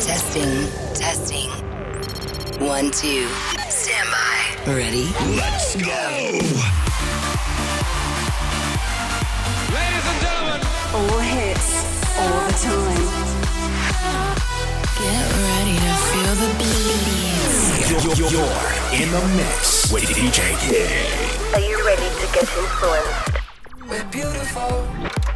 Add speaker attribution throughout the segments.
Speaker 1: Testing, testing. One, two. Stand by. Ready?
Speaker 2: Let's go!
Speaker 3: Ladies and gentlemen,
Speaker 4: all hits, all the time.
Speaker 1: Get ready to feel the beat.
Speaker 2: You're, you're, you're in the mix with DJ K.
Speaker 4: Are you ready to get influenced?
Speaker 1: We're beautiful.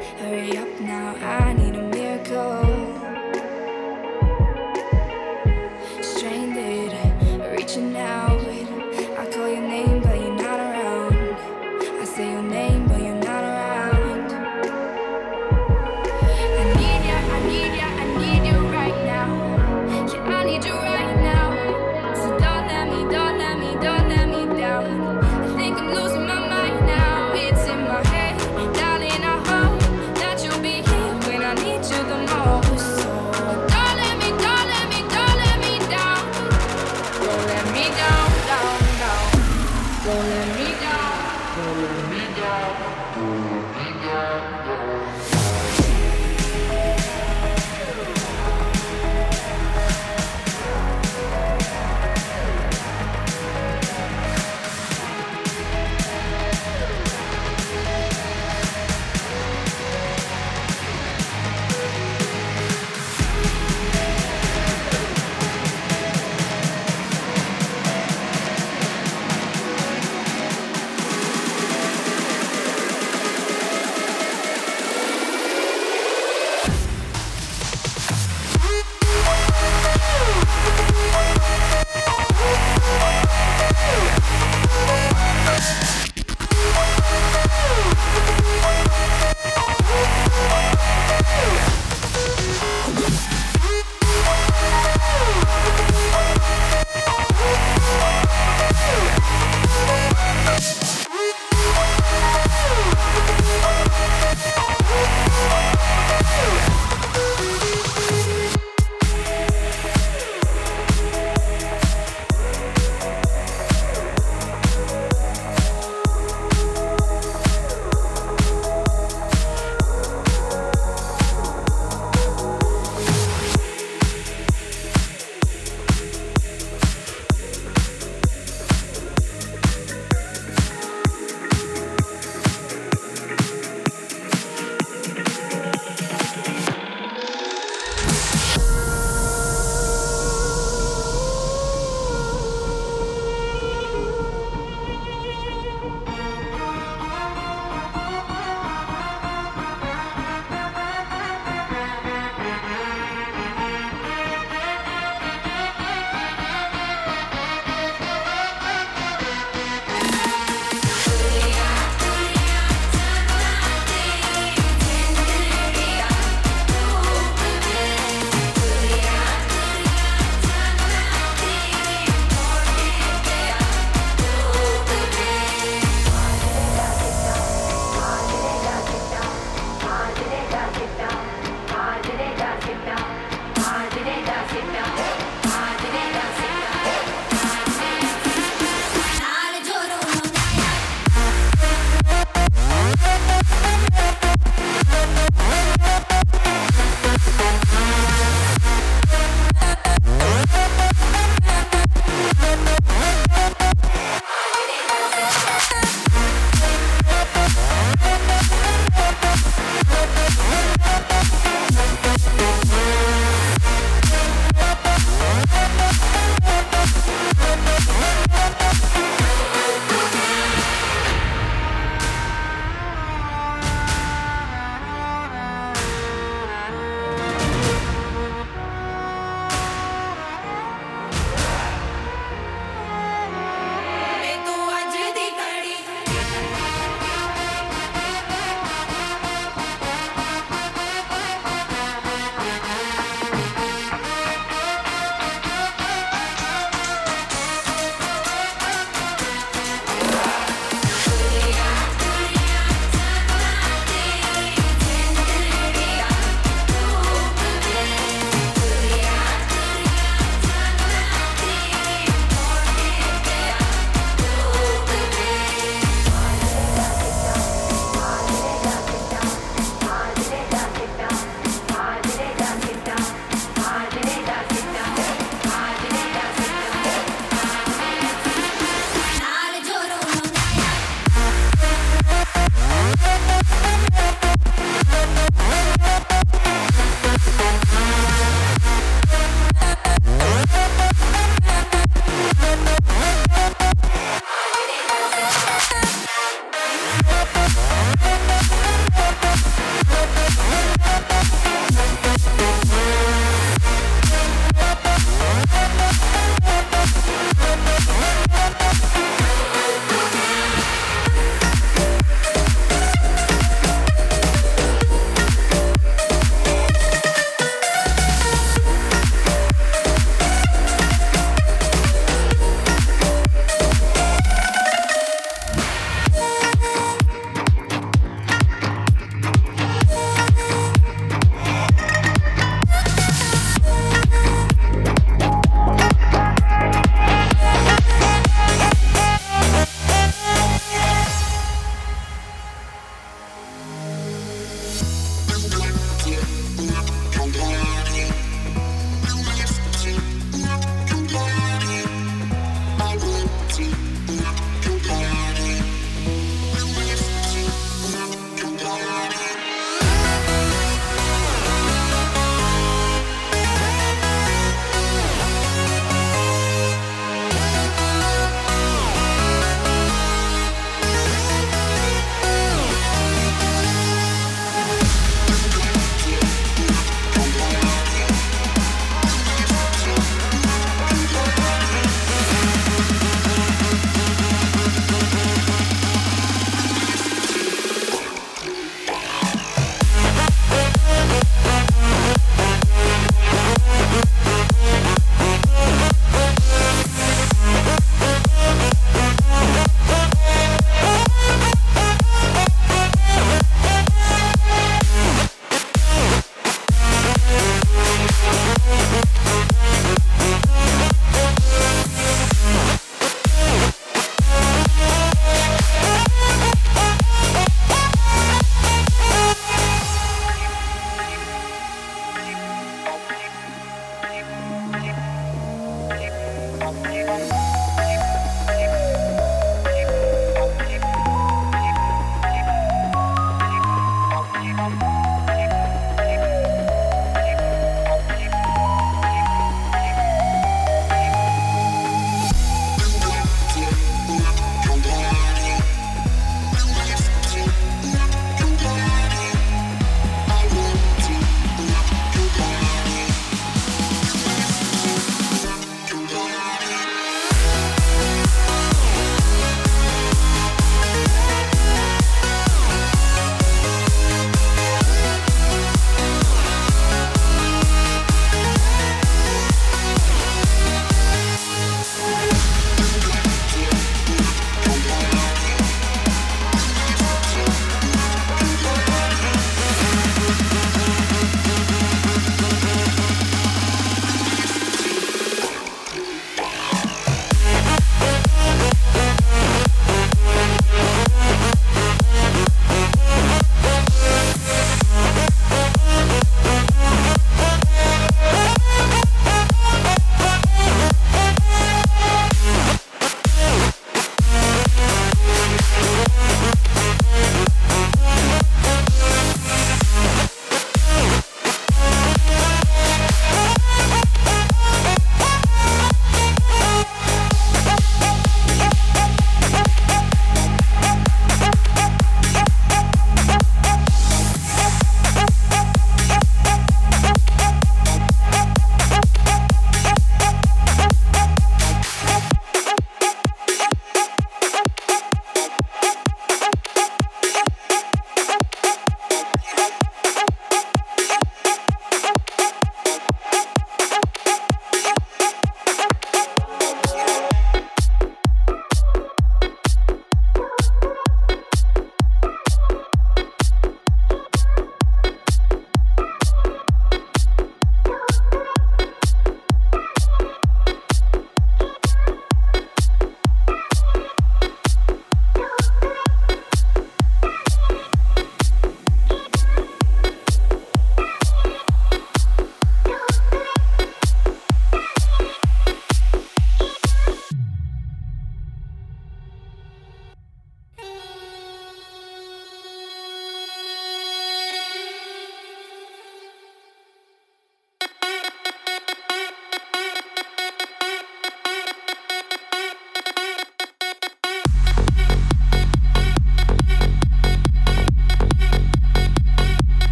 Speaker 5: Hurry up now, I Oh, down.